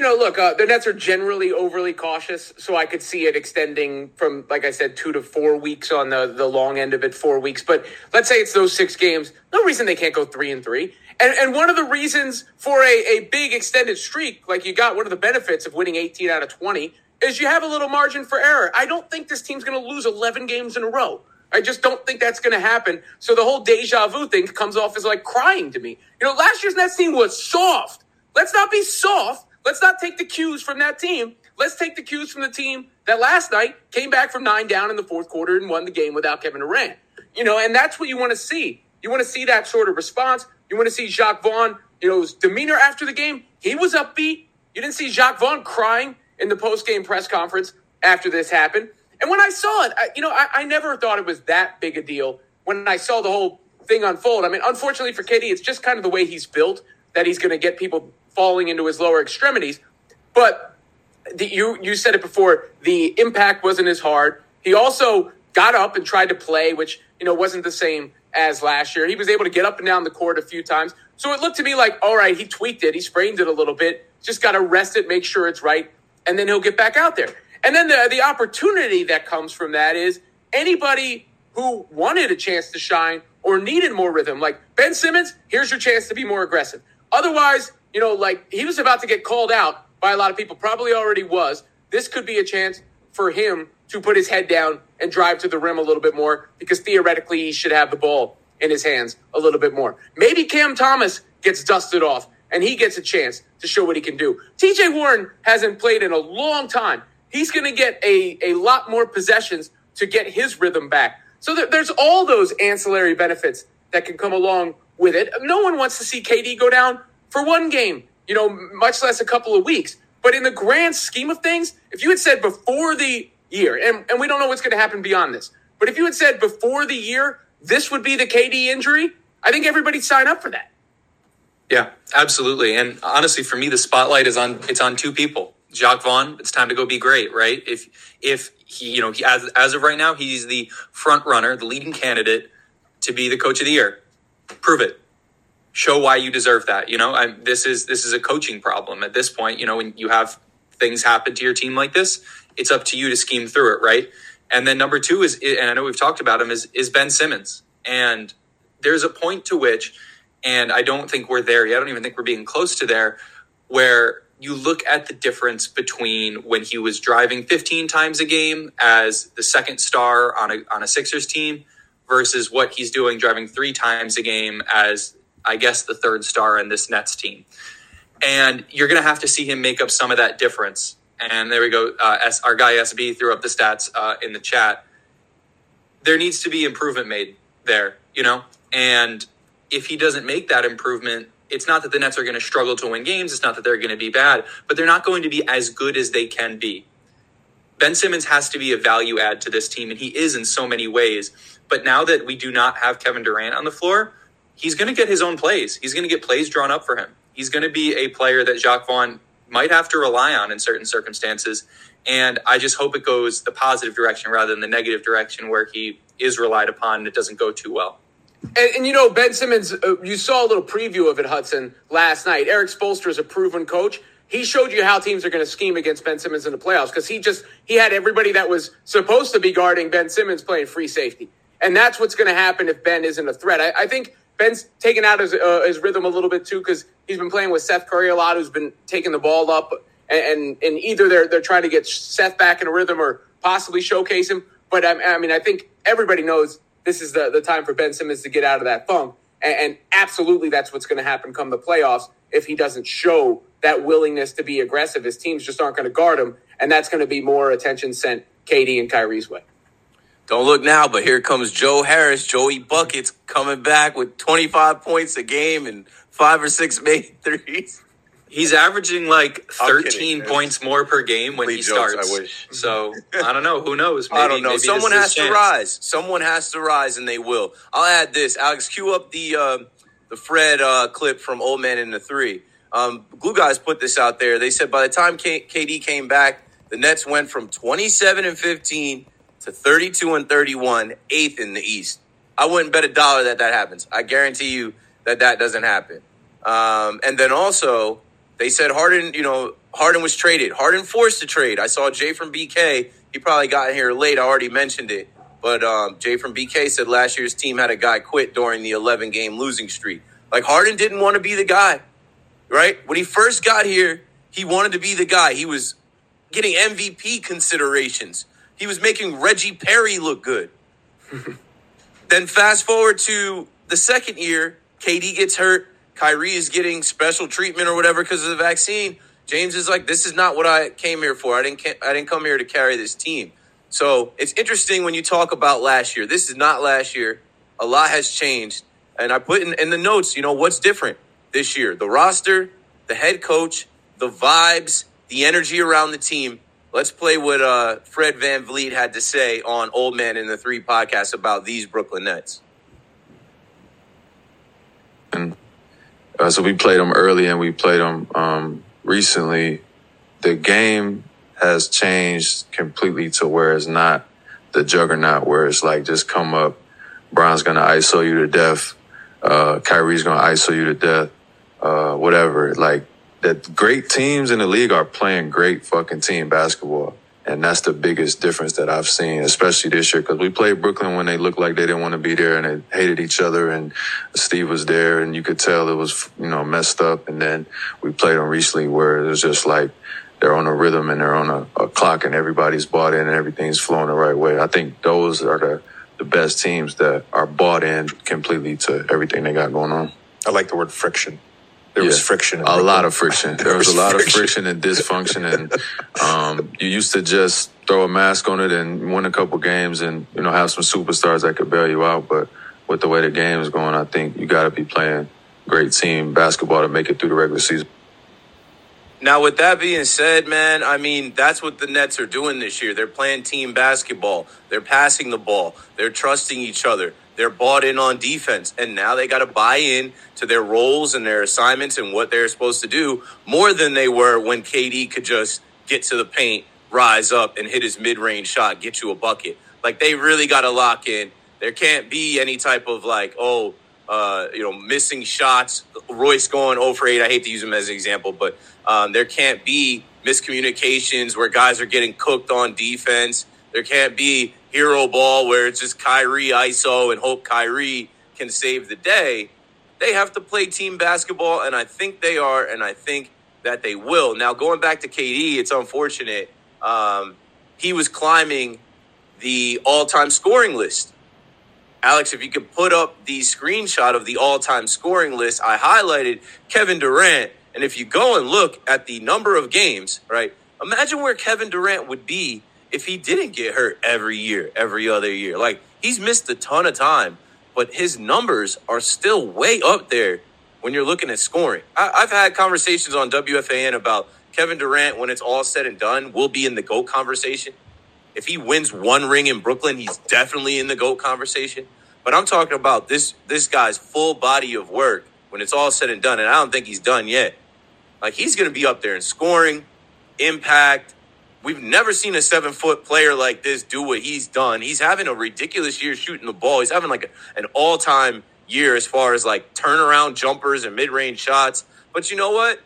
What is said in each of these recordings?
you know, look, uh, the Nets are generally overly cautious, so I could see it extending from, like I said, two to four weeks on the the long end of it, four weeks. But let's say it's those six games. No reason they can't go three and three. And and one of the reasons for a, a big extended streak, like you got one of the benefits of winning 18 out of 20, is you have a little margin for error. I don't think this team's going to lose 11 games in a row. I just don't think that's going to happen. So the whole deja vu thing comes off as like crying to me. You know, last year's Nets team was soft. Let's not be soft Let's not take the cues from that team. Let's take the cues from the team that last night came back from nine down in the fourth quarter and won the game without Kevin Durant. You know, and that's what you want to see. You want to see that sort of response. You want to see Jacque Vaughn, you know, his demeanor after the game. He was upbeat. You didn't see Jacque Vaughn crying in the post game press conference after this happened. And when I saw it, I, you know, I, I never thought it was that big a deal when I saw the whole thing unfold. I mean, unfortunately for KD, it's just kind of the way he's built that he's going to get people falling into his lower extremities. But the, you you said it before. The impact wasn't as hard. He also got up and tried to play, which you know wasn't the same as last year. He was able to get up and down the court a few times. So it looked to me like, all right, he tweaked it, he sprained it a little bit. Just got to rest it, make sure it's right, and then he'll get back out there. And then the the opportunity that comes from that is anybody who wanted a chance to shine or needed more rhythm, like Ben Simmons, here's your chance to be more aggressive. Otherwise, you know, like he was about to get called out by a lot of people, probably already was. This could be a chance for him to put his head down and drive to the rim a little bit more because theoretically he should have the ball in his hands a little bit more. Maybe Cam Thomas gets dusted off and he gets a chance to show what he can do. TJ Warren hasn't played in a long time. He's going to get a, a lot more possessions to get his rhythm back. So there, there's all those ancillary benefits that can come along with it. No one wants to see KD go down for one game, you know, much less a couple of weeks. But in the grand scheme of things, if you had said before the year, and, and we don't know what's going to happen beyond this, but if you had said before the year, this would be the KD injury, I think everybody'd sign up for that. Yeah, absolutely. And honestly, for me, the spotlight is on it's on two people. Jacque Vaughn, it's time to go be great, right? If if he, you know, he, as as of right now, he's the front runner, the leading candidate to be the coach of the year. Prove it show why you deserve that. You know, I'm, this is this is a coaching problem at this point. You know, when you have things happen to your team like this, it's up to you to scheme through it, right? And then number two is, and I know we've talked about him, is is Ben Simmons. And there's a point to which, and I don't think we're there yet. I don't even think we're being close to there, where you look at the difference between when he was driving 15 times a game as the second star on a on a Sixers team versus what he's doing driving three times a game as I guess, the third star in this Nets team. And you're going to have to see him make up some of that difference. And there we go. Uh, S, our guy SB threw up the stats uh, in the chat. There needs to be improvement made there, you know? And if he doesn't make that improvement, it's not that the Nets are going to struggle to win games. It's not that they're going to be bad, but they're not going to be as good as they can be. Ben Simmons has to be a value add to this team, and he is in so many ways. But now that we do not have Kevin Durant on the floor, he's going to get his own plays. He's going to get plays drawn up for him. He's going to be a player that Jacque Vaughn might have to rely on in certain circumstances. And I just hope it goes the positive direction rather than the negative direction where he is relied upon and it doesn't go too well. And, and you know, Ben Simmons, uh, you saw a little preview of it, Hudson, last night. Erik Spoelstra is a proven coach. He showed you how teams are going to scheme against Ben Simmons in the playoffs because he just he had everybody that was supposed to be guarding Ben Simmons playing free safety, and that's what's going to happen if Ben isn't a threat. I, I think Ben's taken out his, uh, his rhythm a little bit too because he's been playing with Seth Curry a lot, who's been taking the ball up, and, and, and either they're they're trying to get Seth back in a rhythm or possibly showcase him. But I, I mean, I think everybody knows this is the the time for Ben Simmons to get out of that funk, and, absolutely that's what's going to happen come the playoffs if he doesn't show that willingness to be aggressive. His teams just aren't going to guard him, and that's going to be more attention sent KD and Kyrie's way. Don't look now, but here comes Joe Harris, Joey Buckets coming back with 25 points a game and five or six made threes. He's averaging like 13 kidding, points more per game when he jokes, starts. I wish. So I don't know. Who knows? Maybe, I don't know. Someone has to rise. Someone has to rise, and they will. I'll add this. Alex, cue up the uh, the Fred uh, clip from Old Man and the Three. Um, Glue guys put this out there. They said by the time K- KD came back, the Nets went from 27 and 15 to 32 and 31, eighth in the East. I wouldn't bet a dollar that that happens. I guarantee you that that doesn't happen. Um, and then also, They said Harden, you know, Harden was traded. Harden forced to trade. I saw Jay from BK. He probably got here late. I already mentioned it. But um, Jay from BK said last year's team had a guy quit during the 11 game losing streak. Like Harden didn't want to be the guy, right? When he first got here, he wanted to be the guy. He was getting MVP considerations. He was making Reggie Perry look good. then fast forward to the second year, KD gets hurt. Kyrie is getting special treatment or whatever because of the vaccine. James is like, this is not what I came here for. I didn't I didn't come here to carry this team. So it's interesting when you talk about last year. This is not last year. A lot has changed. And I put in, in the notes, you know, what's different this year? The roster, the head coach, the vibes, the energy around the team. Let's play what uh, Fred VanVleet had to say on Old Man and the Three podcast about these Brooklyn Nets. And uh, so we played them early and we played them um, recently. The game has changed completely to where it's not the juggernaut where it's like just come up. Bron's gonna ISO you to death. Uh, Kyrie's gonna ISO you to death. Uh, whatever. Like that great teams in the league are playing great fucking team basketball. And that's the biggest difference that I've seen, especially this year, because we played Brooklyn when they looked like they didn't want to be there and they hated each other. And Steve was there, and you could tell it was, you know, messed up. And then we played them recently where it was just like they're on a rhythm and they're on a, a clock and everybody's bought in and everything's flowing the right way. I think those are the, the best teams that are bought in completely to everything they got going on. I like the word friction. There yeah, was friction. a lot of friction. There, there was, was, a lot friction. of friction and dysfunction, and um, you used to just throw a mask on it and win a couple games, and you know have some superstars that could bail you out. But with the way the game is going, I think you got to be playing great team basketball to make it through the regular season. Now, with that being said, man, I mean, that's what the Nets are doing this year. They're playing team basketball. They're passing the ball. They're trusting each other. They're bought in on defense. And now they got to buy in to their roles and their assignments and what they're supposed to do more than they were when KD could just get to the paint, rise up, and hit his mid range shot, get you a bucket. Like, they really got to lock in. There can't be any type of like, oh, uh, you know, missing shots. Royce going 0 for 8. I hate to use him as an example, but um, there can't be miscommunications where guys are getting cooked on defense. There can't be hero ball where it's just Kyrie ISO and hope Kyrie can save the day. They have to play team basketball, and I think they are, and I think that they will. Now, going back to KD, it's unfortunate. Um, he was climbing the all time scoring list. Alex, if you could put up the screenshot of the all time scoring list, I highlighted Kevin Durant and if you go and look at the number of games, right, imagine where Kevin Durant would be if he didn't get hurt every year, every other year. Like, he's missed a ton of time, but his numbers are still way up there when you're looking at scoring. I, have had conversations on WFAN about Kevin Durant, when it's all said and done, will be in the GOAT conversation. If he wins one ring in Brooklyn, he's definitely in the GOAT conversation. But I'm talking about this this guy's full body of work when it's all said and done, and I don't think he's done yet. Like he's going to be up there in scoring, impact. We've never seen a seven foot player like this do what he's done. He's having a ridiculous year shooting the ball. He's having like an all time year as far as like turnaround jumpers and mid range shots. But you know what?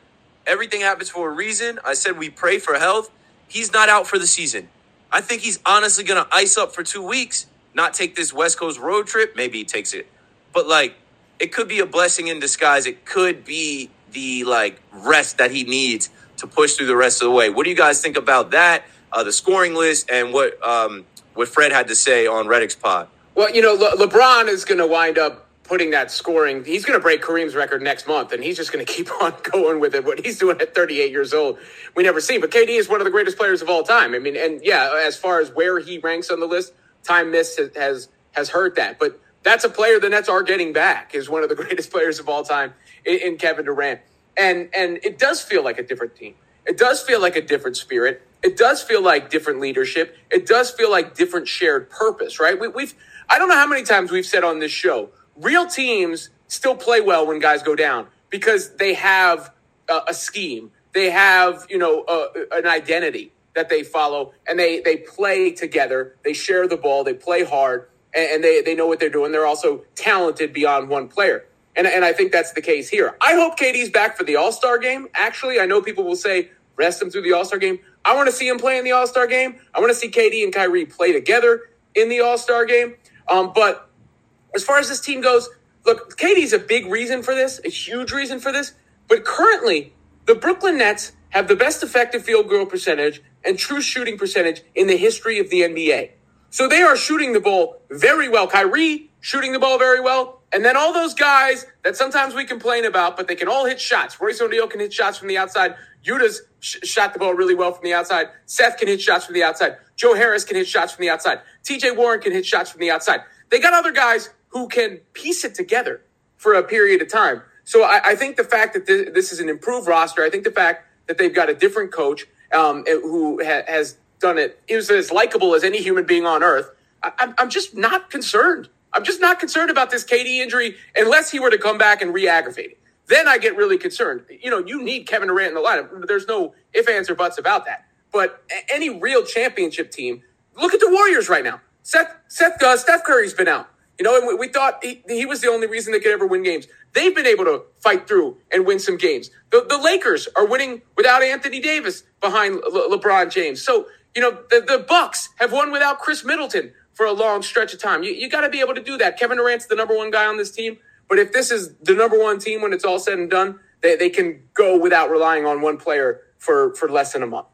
Everything happens for a reason. I said we pray for health. He's not out for the season. I think he's honestly going to ice up for two weeks, not take this West Coast road trip. Maybe he takes it. But like, it could be a blessing in disguise. It could be the like rest that he needs to push through the rest of the way. What do you guys think about that? Uh, the scoring list and what um, what Fred had to say on Redick's pod. Well, you know, Le- LeBron is going to wind up putting that scoring. He's going to break Kareem's record next month, and he's just going to keep on going with it. What he's doing at 38 years old, we never seen. But KD is one of the greatest players of all time. I mean, and yeah, as far as where he ranks on the list, time missed has has, hurt that. But that's a player the Nets are getting back. Is one of the greatest players of all time in, in Kevin Durant. And and it does feel like a different team. It does feel like a different spirit. It does feel like different leadership. It does feel like different shared purpose, right? We, we've I don't know how many times we've said on this show, real teams still play well when guys go down because they have a, a scheme. They have, you know, a, an identity that they follow and they they play together. They share the ball. They play hard and, and they they know what they're doing. They're also talented beyond one player. And, and I think that's the case here. I hope KD's back for the All Star game. Actually, I know people will say rest him through the All Star game. I want to see him play in the All Star game. I want to see KD and Kyrie play together in the All Star game. Um, but as far as this team goes, look, KD's a big reason for this, a huge reason for this. But currently, the Brooklyn Nets have the best effective field goal percentage and true shooting percentage in the history of the NBA. So they are shooting the ball very well. Kyrie shooting the ball very well. And then all those guys that sometimes we complain about, but they can all hit shots. Royce O'Neale can hit shots from the outside. Yuta's sh- shot the ball really well from the outside. Seth can hit shots from the outside. Joe Harris can hit shots from the outside. TJ Warren can hit shots from the outside. They got other guys who can piece it together for a period of time. So I, I think the fact that this, this, is an improved roster, I think the fact that they've got a different coach um, who ha- has done it, is as likable as any human being on earth. I, I'm just not concerned I'm just not concerned about this KD injury unless he were to come back and re-aggravate it. Then I get really concerned. You know, you need Kevin Durant in the lineup. There's no if, ands, or buts about that. But any real championship team, look at the Warriors right now. Seth, Seth, uh, Steph Curry's been out. You know, and we, we thought he, he, was the only reason they could ever win games. They've been able to fight through and win some games. The, the Lakers are winning without Anthony Davis behind Le- LeBron James. So, you know, the, the Bucks have won without Khris Middleton for a long stretch of time. You, you got to be able to do that. Kevin Durant's the number one guy on this team. But if this is the number one team when it's all said and done, they, they can go without relying on one player for, for less than a month.